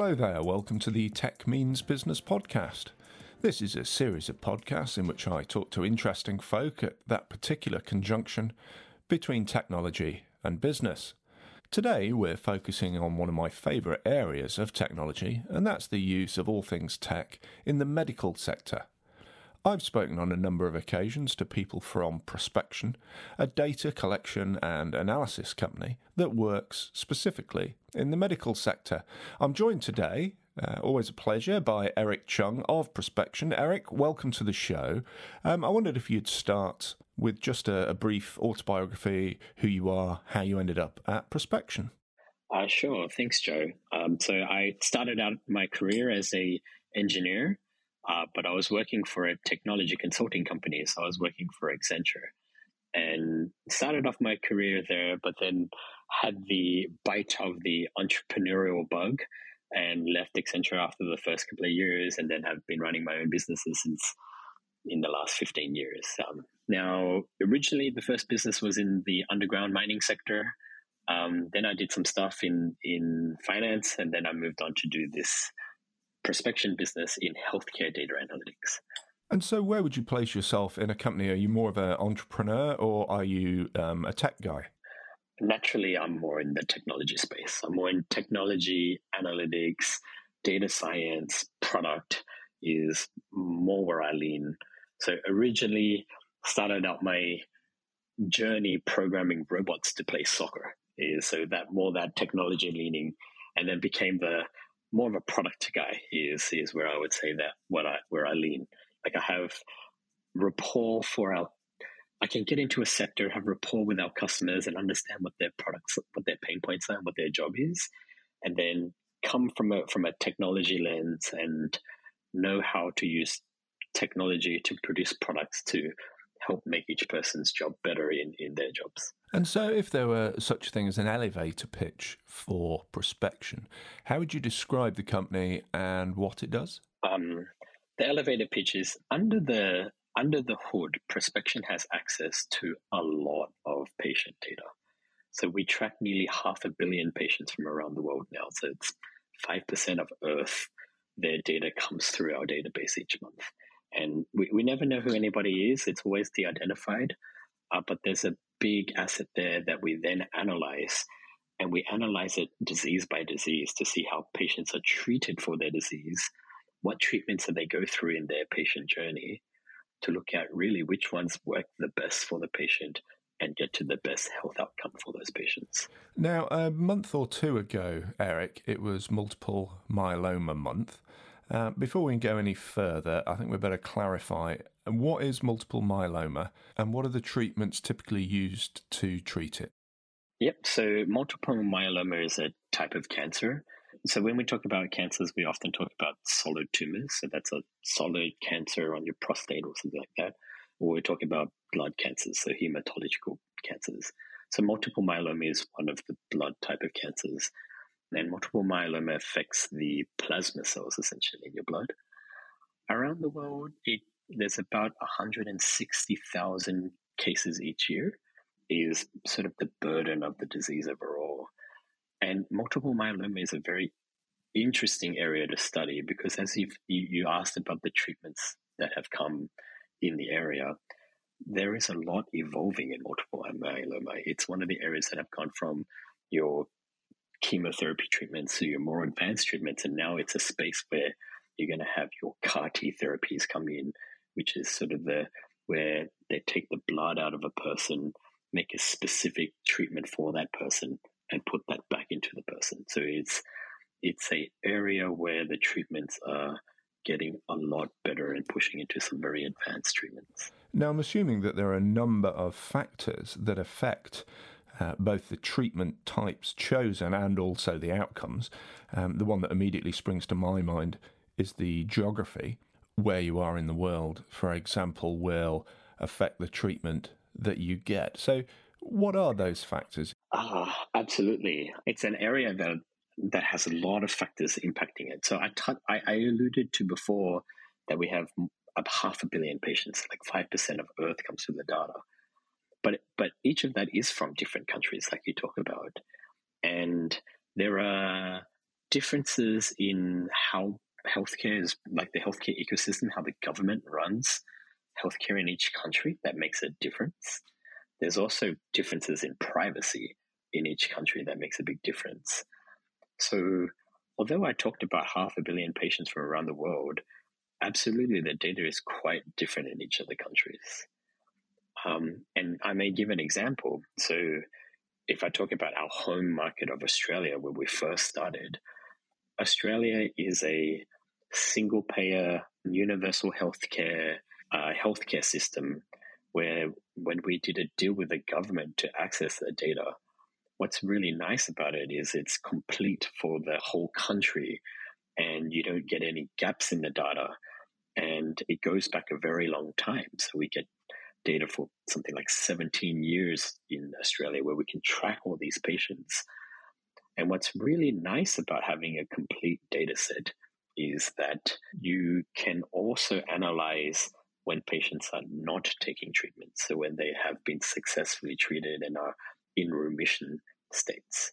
Hello there, welcome to the Tech Means Business podcast. This is a series of podcasts in which I talk to interesting folk at that particular conjunction between technology and business. Today, we're focusing on one of my favourite areas of technology, and that's the use of all things tech in the medical sector. I've spoken on a number of occasions to people from Prospection, a data collection and analysis company that works specifically in the medical sector. I'm joined today, uh, always a pleasure, by Eric Chung of Prospection. Eric, welcome to the show. Um, I wondered if you'd start with just a, a, brief autobiography, who you are, how you ended up at Prospection. Uh, sure. Thanks, Joe. Um, so I started out my career as a engineer uh, but I was working for a technology consulting company. So I was working for Accenture and started off my career there, but then had the bite of the entrepreneurial bug and left Accenture after the first couple of years and then have been running my own businesses since in the last 15 years. Um, now, originally, the first business was in the underground mining sector. Um, then I did some stuff in, in finance, and then I moved on to do this prospection business in healthcare data analytics. And so, where would you place yourself in a company? Are you more of an entrepreneur or are you um, a tech guy? Naturally, I'm more in the technology space. I'm more in technology, analytics, data science, product is more where I lean. So, originally, started out my journey programming robots to play soccer. Is so that more that technology leaning, and then became the more of a product guy is is where I would say that what I where I lean. Like I have rapport for our I can get into a sector, have rapport with our customers and understand what their products what their pain points are and what their job is. And then come from a from a technology lens and know how to use technology to produce products to help make each person's job better in, in their jobs. And so, if there were such a thing as an elevator pitch for prospection, how would you describe the company and what it does? Um, the elevator pitch is under the under the hood. Prospection has access to a lot of patient data. So we track nearly half a billion patients from around the world now. So it's five percent of Earth. Their data comes through our database each month, and we, we never know who anybody is. It's always de-identified. Uh, but there's a big asset there that we then analyze and we analyze it disease by disease to see how patients are treated for their disease, what treatments do they go through in their patient journey, to look at really which ones work the best for the patient and get to the best health outcome for those patients. Now, a month or two ago, Eric, it was multiple myeloma month. Uh, before we go any further, I think we better clarify what is multiple myeloma and what are the treatments typically used to treat it? Yep, so multiple myeloma is a type of cancer. So when we talk about cancers, we often talk about solid tumors. So that's a solid cancer on your prostate or something like that. Or we're talking about blood cancers, so hematological cancers. So multiple myeloma is one of the blood type of cancers. And multiple myeloma affects the plasma cells essentially in your blood. Around the world, it, there's about 160,000 cases each year, is sort of the burden of the disease overall. And multiple myeloma is a very interesting area to study because, as you you asked about the treatments that have come in the area, there is a lot evolving in multiple myeloma. It's one of the areas that have gone from your chemotherapy treatments to your more advanced treatments. And now it's a space where you're going to have your CAR T therapies come in, which is sort of the where they take the blood out of a person, make a specific treatment for that person, and put that back into the person. So it's it's a area where the treatments are getting a lot better and pushing into some very advanced treatments. Now, I'm assuming that there are a number of factors that affect uh, both the treatment types chosen and also the outcomes. Um, the one that immediately springs to my mind is the geography. Where you are in the world, for example, will affect the treatment that you get. So, what are those factors? Ah, absolutely. It's an area that that has a lot of factors impacting it. So, I, t- I, I alluded to before that we have half a billion patients, like five percent of Earth comes from the data but but each of that is from different countries, like you talk about, and there are differences in how healthcare is like the healthcare ecosystem, how the government runs healthcare in each country that makes a difference. There's also differences in privacy in each country that makes a big difference. So, although I talked about half a billion patients from around the world, absolutely the data is quite different in each of the countries. Um, and I may give an example. So, if I talk about our home market of Australia, where we first started, Australia is a single payer, universal healthcare, uh, healthcare system where when we did a deal with the government to access the data, what's really nice about it is it's complete for the whole country and you don't get any gaps in the data and it goes back a very long time so we get data for something like 17 years in australia where we can track all these patients and what's really nice about having a complete data set is that you can also analyze when patients are not taking treatment. So when they have been successfully treated and are in remission states.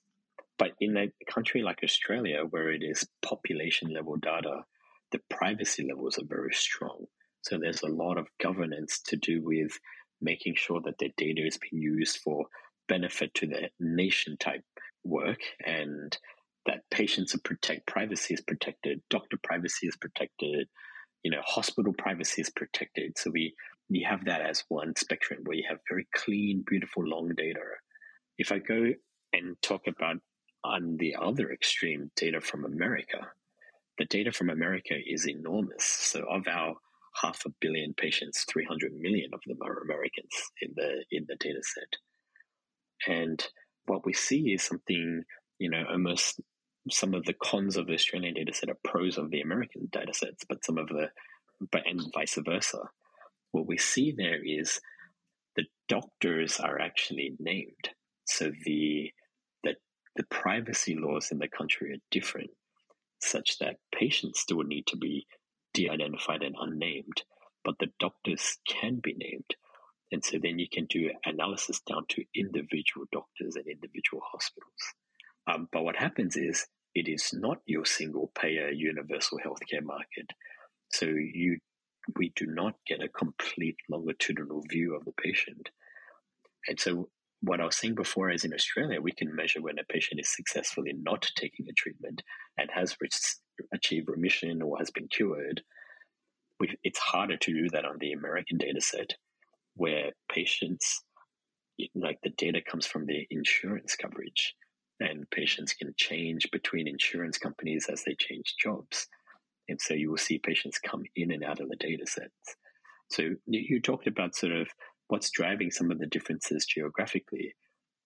But in a country like Australia, where it is population level data, the privacy levels are very strong. So there's a lot of governance to do with making sure that the data is being used for benefit to the nation type work and that patients are protect privacy is protected, doctor privacy is protected, you know, hospital privacy is protected. So we we have that as one spectrum where you have very clean, beautiful, long data. If I go and talk about on the other extreme data from America, the data from America is enormous. So of our half a billion patients, 300 million of them are Americans in the in the data set. And what we see is something, you know, almost some of the cons of the Australian data set are pros of the American data sets, but some of the, but and vice versa. What we see there is the doctors are actually named. So the, the, the privacy laws in the country are different, such that patients still need to be de identified and unnamed, but the doctors can be named. And so then you can do analysis down to individual doctors and individual hospitals. Um, but what happens is it is not your single payer universal healthcare market. So you we do not get a complete longitudinal view of the patient. And so what I was saying before is in Australia, we can measure when a patient is successfully not taking a treatment and has achieved remission or has been cured. We, it's harder to do that on the American data set where patients, like the data comes from their insurance coverage and patients can change between insurance companies as they change jobs. And so you will see patients come in and out of the data sets. So you talked about sort of what's driving some of the differences geographically.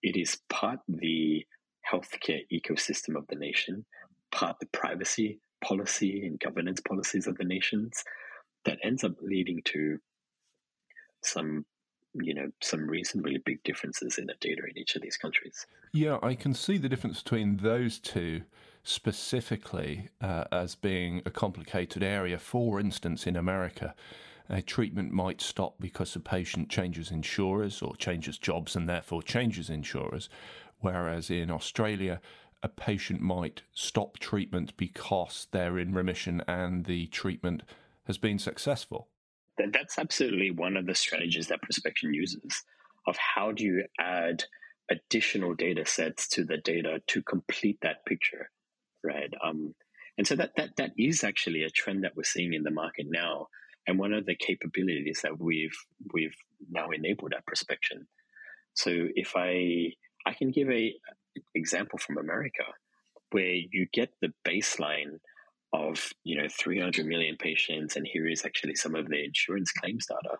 It is part the healthcare ecosystem of the nation, part the privacy policy and governance policies of the nations that ends up leading to some you know some reasonably big differences in the data in each of these countries. Yeah, I can see the difference between those two specifically uh, as being a complicated area. For instance, in America, a treatment might stop because the patient changes insurers or changes jobs and therefore changes insurers, whereas in Australia, a patient might stop treatment because they're in remission and the treatment has been successful that's absolutely one of the strategies that Prospection uses of how do you add additional data sets to the data to complete that picture, right? Um, and so that, that that is actually a trend that we're seeing in the market now, and one of the capabilities that we've we've now enabled at Prospection. So if I I can give a example from America where you get the baseline of you know 300 million patients and here is actually some of the insurance claims data.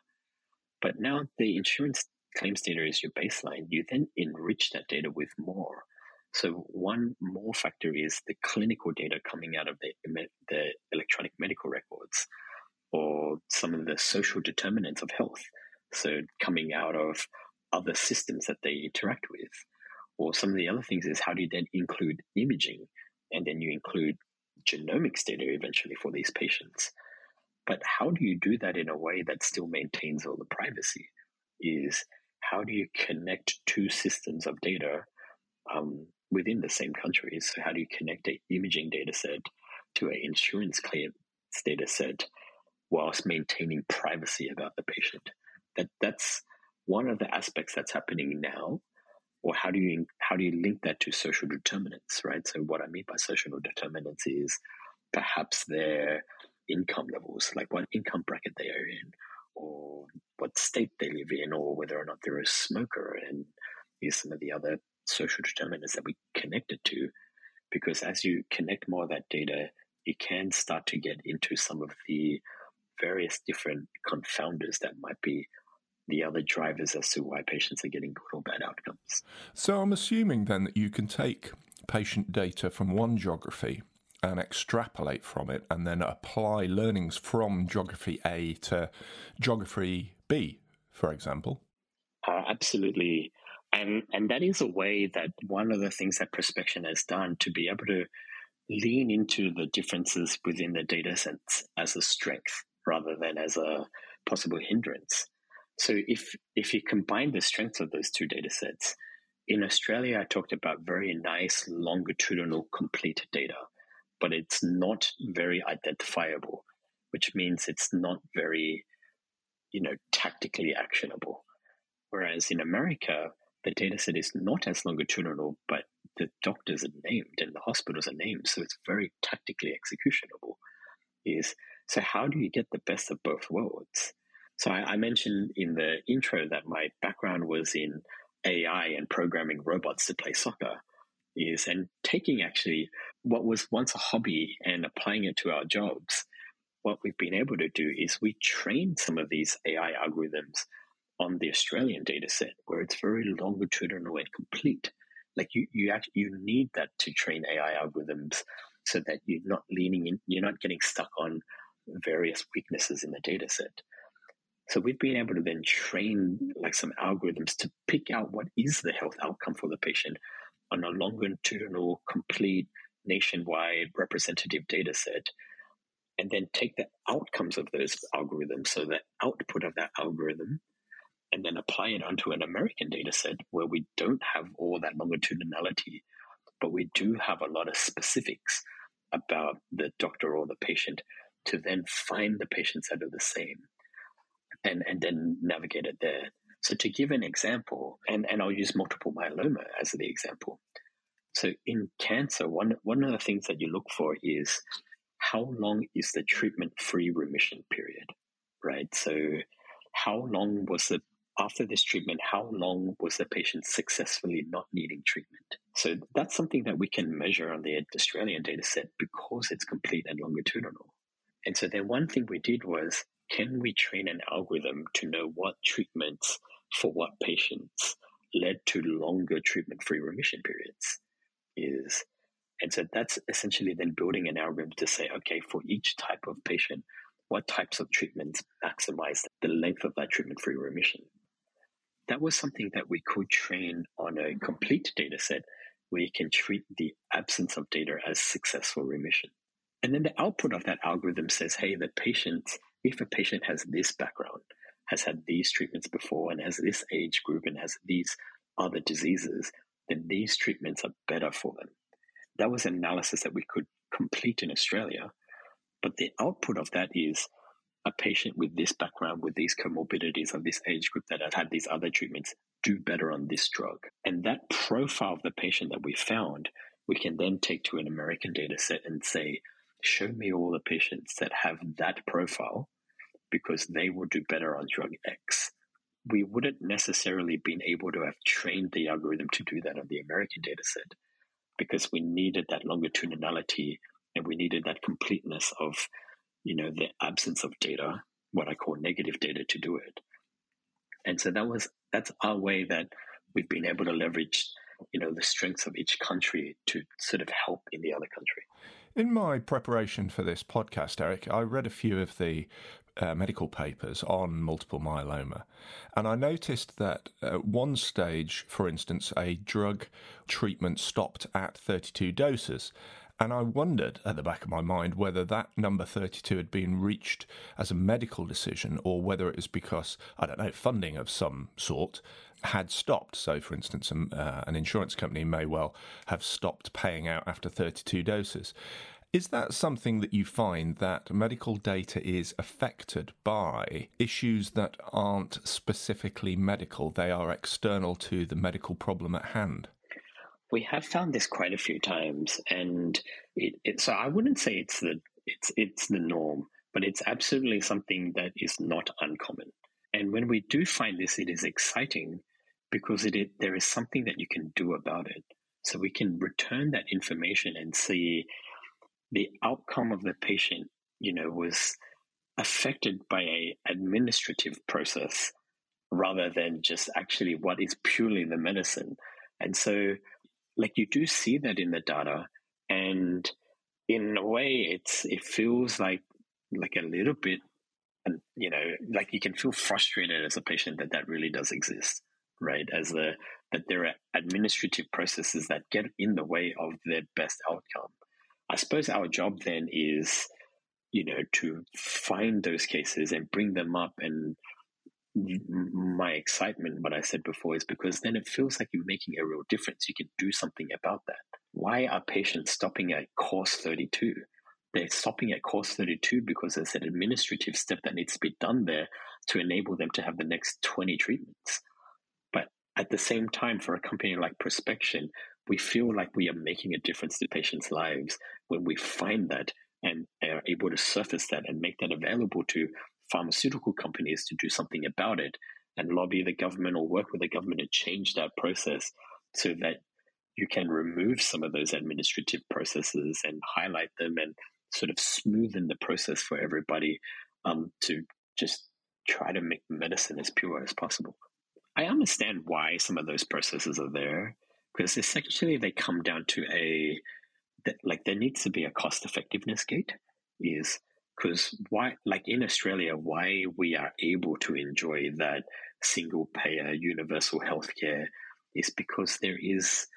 But now the insurance claims data is your baseline. You then enrich that data with more. So one more factor is the clinical data coming out of the, the electronic medical records or some of the social determinants of health. So coming out of other systems that they interact with or some of the other things is how do you then include imaging and then you include genomics data eventually for these patients. But how do you do that in a way that still maintains all the privacy? Is how do you connect two systems of data um, within the same country. So how do you connect a imaging data set to an insurance claims data set whilst maintaining privacy about the patient? That that's one of the aspects that's happening now. Or how do you how do you link that to social determinants, right? So what I mean by social determinants is perhaps their income levels, like what income bracket they are in, or what state they live in, or whether or not they're a smoker, and is some of the other social determinants that we connected to. Because as you connect more of that data, you can start to get into some of the various different confounders that might be the other drivers as to why patients are getting good or bad outcomes. So I'm assuming then that you can take patient data from one geography and extrapolate from it and then apply learnings from geography A to geography B, for example? Uh, absolutely. And, and that is a way that one of the things that Prospection has done to be able to lean into the differences within the data sets as a strength rather than as a possible hindrance. So if if you combine the strengths of those two data sets, in Australia I talked about very nice longitudinal complete data but it's not very identifiable, which means it's not very, you know, tactically actionable. Whereas in America, the data set is not as longitudinal, but the doctors are named and the hospitals are named, so it's very tactically executionable. Is so how do you get the best of both worlds? So I, I mentioned in the intro that my background was in AI and programming robots to play soccer is and taking actually what was once a hobby and applying it to our jobs. What we've been able to do is we train some of these AI algorithms on the Australian data set where it's very longitudinal and complete. Like you, you actually you need that to train AI algorithms so that you're not leaning in, you're not getting stuck on various weaknesses in the data set. So we've been able to then train like some algorithms to pick out what is the health outcome for the patient on a longitudinal, complete, nationwide representative data set, and then take the outcomes of those algorithms, so the output of that algorithm, and then apply it onto an American data set where we don't have all that longitudinality, but we do have a lot of specifics about the doctor or the patient to then find the patients that are the same and, and then navigate it there. So to give an example, and, and I'll use multiple myeloma as the example. So in cancer, one one of the things that you look for is how long is the treatment free remission period, right? So how long was the after this treatment, how long was the patient successfully not needing treatment? So that's something that we can measure on the Australian data set because it's complete and longitudinal. And so then one thing we did was can we train an algorithm to know what treatments for what patients led to longer treatment free remission periods? Is and so that's essentially then building an algorithm to say, okay, for each type of patient, what types of treatments maximize the length of that treatment free remission? That was something that we could train on a complete data set where you can treat the absence of data as successful remission. And then the output of that algorithm says, hey, the patient if a patient has this background, has had these treatments before, and has this age group and has these other diseases, then these treatments are better for them. That was analysis that we could complete in Australia. But the output of that is a patient with this background, with these comorbidities of this age group that have had these other treatments, do better on this drug. And that profile of the patient that we found, we can then take to an American data set and say, show me all the patients that have that profile because they will do better on drug X. We wouldn't necessarily been able to have trained the algorithm to do that on the American data set because we needed that longitudinality and we needed that completeness of, you know, the absence of data, what I call negative data to do it. And so that was that's our way that we've been able to leverage, you know, the strengths of each country to sort of help in the other country. In my preparation for this podcast, Eric, I read a few of the uh, medical papers on multiple myeloma, and I noticed that at one stage, for instance, a drug treatment stopped at 32 doses, And I wondered at the back of my mind whether that number 32 had been reached as a medical decision or whether it was because, I don't know, funding of some sort had stopped. So, for instance, um, uh, an insurance company may well have stopped paying out after 32 doses. Is that something that you find that medical data is affected by issues that aren't specifically medical? They are external to the medical problem at hand? We have found this quite a few times, and it, it, so I wouldn't say it's the it's it's the norm, but it's absolutely something that is not uncommon. And when we do find this, it is exciting because it, it there is something that you can do about it. So we can return that information and see the outcome of the patient, you know, was affected by a administrative process rather than just actually what is purely the medicine. And so, like you do see that in the data, and in a way, it's it feels like like a little bit, and you know, like you can feel frustrated as a patient that that really does exist, right? As the that there are administrative processes that get in the way of their best outcome. I suppose our job then is, you know, to find those cases and bring them up. And my excitement, what I said before, is because then it feels like you're making a real difference. You can do something about that. Why are patients stopping at course 32? They're stopping at course 32 because there's an administrative step that needs to be done there to enable them to have the next 20 treatments. At the same time, for a company like Prospection, we feel like we are making a difference to patients' lives when we find that and are able to surface that and make that available to pharmaceutical companies to do something about it and lobby the government or work with the government to change that process so that you can remove some of those administrative processes and highlight them and sort of smoothen the process for everybody um, to just try to make medicine as pure as possible. I understand why some of those processes are there because essentially they come down to a like there needs to be a cost effectiveness gate is because why like in australia why we are able to enjoy that single payer universal healthcare is because there is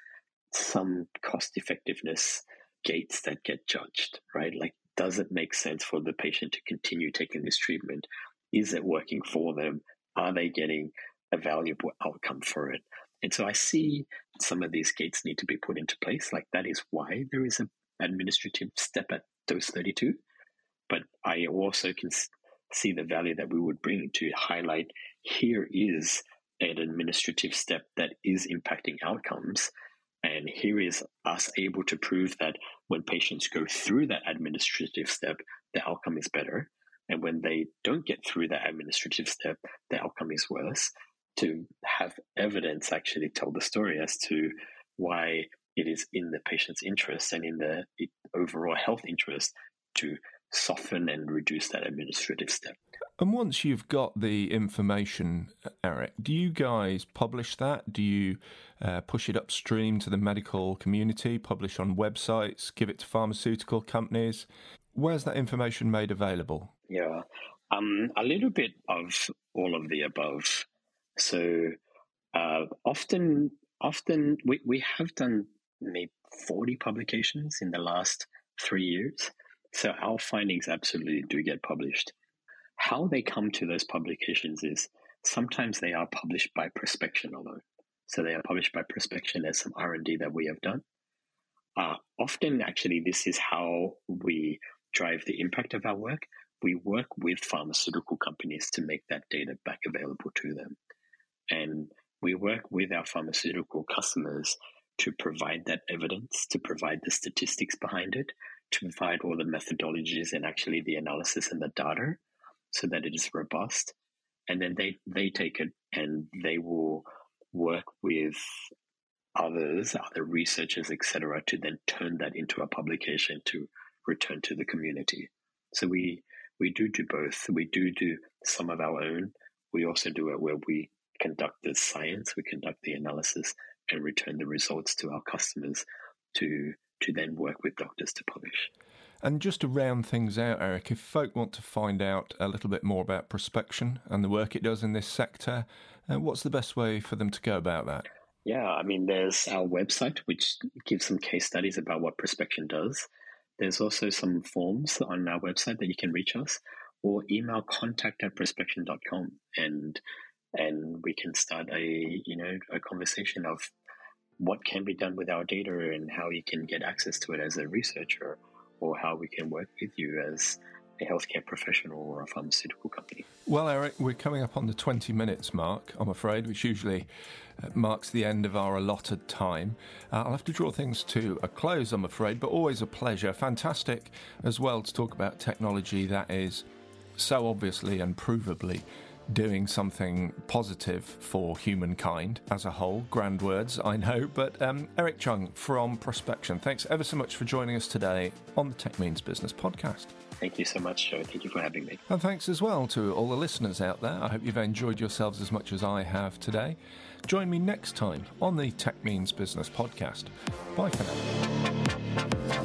some cost effectiveness gates that get judged right? Like does it make sense for the patient to continue taking this treatment? Is it working for them? Are they getting a valuable outcome for it and so I see some of these gates need to be put into place. Like that is why there is an administrative step at dose 32. But I also can see the value that we would bring to highlight here is an administrative step that is impacting outcomes. And here is us able to prove that when patients go through that administrative step, the outcome is better. And when they don't get through that administrative step, the outcome is worse to have evidence actually tell the story as to why it is in the patient's interest and in the overall health interest to soften and reduce that administrative step. And once you've got the information, Eric, do you guys publish that? Do you uh, push it upstream to the medical community, publish on websites, give it to pharmaceutical companies? Where's that information made available? Yeah, um, a little bit of all of the above. So uh, often, often we, we have done maybe 40 publications in the last three years. So our findings absolutely do get published. How they come to those publications is sometimes they are published by prospection alone. So they are published by prospection as some R&D that we have done. Uh, often, actually, this is how we drive the impact of our work. We work with pharmaceutical companies to make that data back available to them. And we work with our pharmaceutical customers to provide that evidence, to provide the statistics behind it, to provide all the methodologies and actually the analysis and the data so that it is robust. And then they, they take it and they will work with others, other researchers, etc., to then turn that into a publication to return to the community. So we we do do both. We do do some of our own. We also do it where we conduct the science, we conduct the analysis, and return the results to our customers to to then work with doctors to publish. And just to round things out, Eric, if folk want to find out a little bit more about prospection and the work it does in this sector, uh, what's the best way for them to go about that? Yeah, I mean, there's our website, which gives some case studies about what prospection does. There's also some forms on our website that you can reach us or email contact at prospection.com and and we can start a you know a conversation of what can be done with our data and how you can get access to it as a researcher or how we can work with you as a healthcare professional or a pharmaceutical company. Well, Eric, we're coming up on the 20 minutes mark, I'm afraid, which usually uh, marks the end of our allotted time. Uh, I'll have to draw things to a close, I'm afraid, but always a pleasure. Fantastic as well to talk about technology that is so obviously and provably doing something positive for humankind as a whole. Grand words, I know. But um, Eric Chung from Prospection, thanks ever so much for joining us today on the Tech Means Business podcast. Thank you so much, Joe. Thank you for having me. And thanks as well to all the listeners out there. I hope you've enjoyed yourselves as much as I have today. Join me next time on the Tech Means Business podcast. Bye for now.